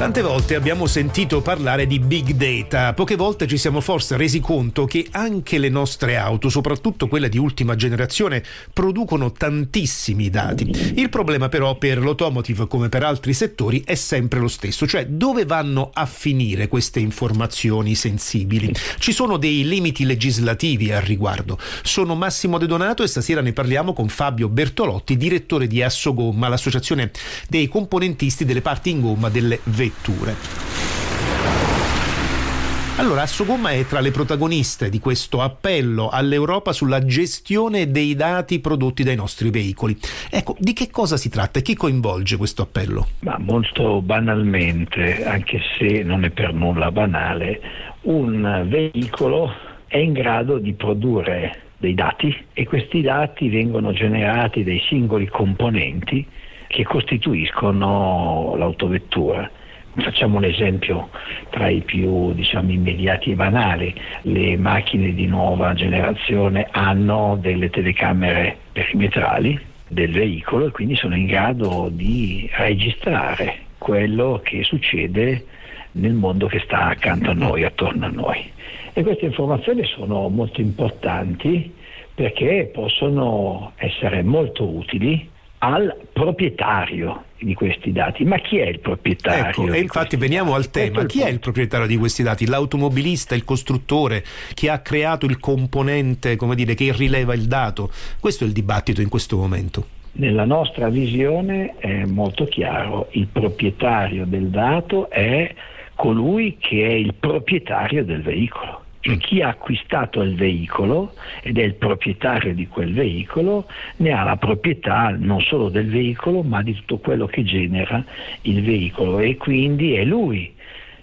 Tante volte abbiamo sentito parlare di big data, poche volte ci siamo forse resi conto che anche le nostre auto, soprattutto quelle di ultima generazione, producono tantissimi dati. Il problema però per l'automotive come per altri settori è sempre lo stesso, cioè dove vanno a finire queste informazioni sensibili. Ci sono dei limiti legislativi al riguardo. Sono Massimo De Donato e stasera ne parliamo con Fabio Bertolotti, direttore di Assogomma, l'associazione dei componentisti delle parti in gomma delle vetture vetture. Allora, Assogomma è tra le protagoniste di questo appello all'Europa sulla gestione dei dati prodotti dai nostri veicoli. Ecco, di che cosa si tratta e chi coinvolge questo appello? Ma molto banalmente, anche se non è per nulla banale, un veicolo è in grado di produrre dei dati e questi dati vengono generati dai singoli componenti che costituiscono l'autovettura. Facciamo un esempio tra i più diciamo, immediati e banali. Le macchine di nuova generazione hanno delle telecamere perimetrali del veicolo e quindi sono in grado di registrare quello che succede nel mondo che sta accanto a noi, attorno a noi. E queste informazioni sono molto importanti perché possono essere molto utili al proprietario di questi dati. Ma chi è il proprietario? Ecco, e infatti veniamo dati? al tema. Chi è il proprietario di questi dati? L'automobilista, il costruttore, chi ha creato il componente, come dire, che rileva il dato? Questo è il dibattito in questo momento. Nella nostra visione è molto chiaro, il proprietario del dato è colui che è il proprietario del veicolo cioè chi ha acquistato il veicolo ed è il proprietario di quel veicolo ne ha la proprietà non solo del veicolo ma di tutto quello che genera il veicolo e quindi è lui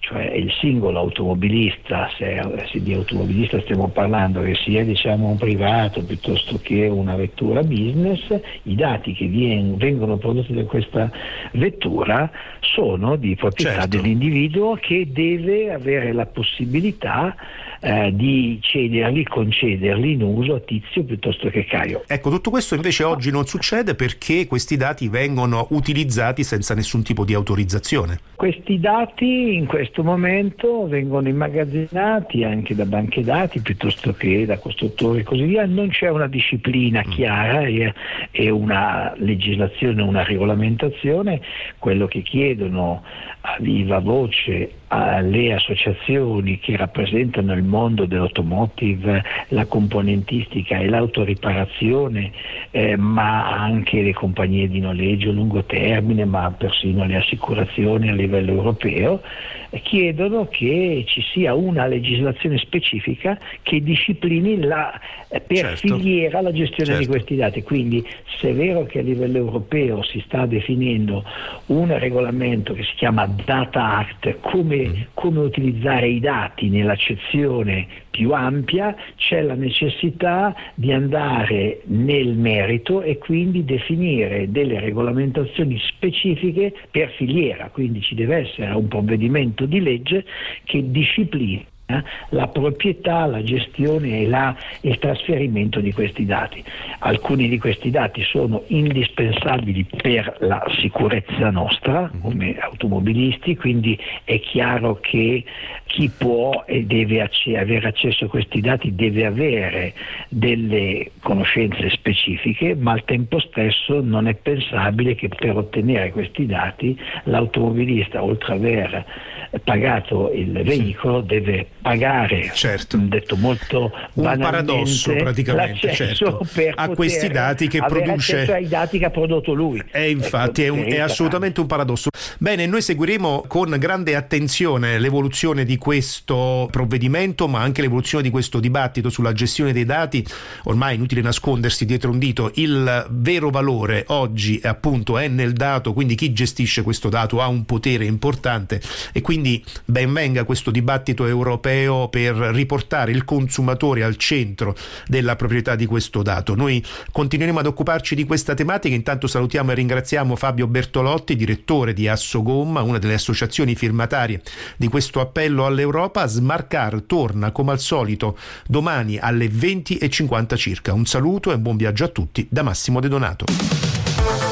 cioè il singolo automobilista, se, se, di automobilista stiamo parlando, che sia diciamo, un privato piuttosto che una vettura business, i dati che vien, vengono prodotti da questa vettura sono di proprietà certo. dell'individuo che deve avere la possibilità eh, di cederli, concederli in uso a Tizio piuttosto che Caio. Ecco, tutto questo invece oggi non succede perché questi dati vengono utilizzati senza nessun tipo di autorizzazione. Questi dati in questo momento vengono immagazzinati anche da banche dati piuttosto che da costruttori e così via, non c'è una disciplina mm. chiara e una legislazione, una regolamentazione, quello che chiedono a viva voce alle associazioni che rappresentano il mondo dell'automotive, la componentistica e l'autoriparazione, eh, ma anche le compagnie di noleggio a lungo termine, ma persino le assicurazioni a livello europeo, chiedono che ci sia una legislazione specifica che disciplini la, eh, per certo. filiera la gestione certo. di questi dati. Quindi se è vero che a livello europeo si sta definendo un regolamento che si chiama Data Act come, mm. come utilizzare i dati nell'accezione più ampia, c'è la necessità di andare nel merito e quindi definire delle regolamentazioni specifiche per filiera, quindi ci deve essere un provvedimento di legge che disciplini la proprietà, la gestione e la, il trasferimento di questi dati. Alcuni di questi dati sono indispensabili per la sicurezza nostra mhm. come automobilisti, quindi è chiaro che chi può e deve acc- avere accesso a questi dati deve avere delle conoscenze specifiche, ma al tempo stesso non è pensabile che per ottenere questi dati l'automobilista, oltre ad aver pagato il veicolo, deve pagare, certo. detto molto un paradosso praticamente certo, a questi dati che produce ai dati che ha prodotto lui. E infatti ecco, è, un, è assolutamente un paradosso. Bene, noi seguiremo con grande attenzione l'evoluzione di questo provvedimento, ma anche l'evoluzione di questo dibattito sulla gestione dei dati. Ormai è inutile nascondersi dietro un dito, il vero valore oggi appunto è nel dato, quindi chi gestisce questo dato ha un potere importante e quindi ben venga questo dibattito europeo europeo per riportare il consumatore al centro della proprietà di questo dato. Noi continueremo ad occuparci di questa tematica, intanto salutiamo e ringraziamo Fabio Bertolotti, direttore di Assogomma, una delle associazioni firmatarie di questo appello all'Europa. Smarcar torna come al solito domani alle 20.50 circa. Un saluto e buon viaggio a tutti da Massimo De Donato.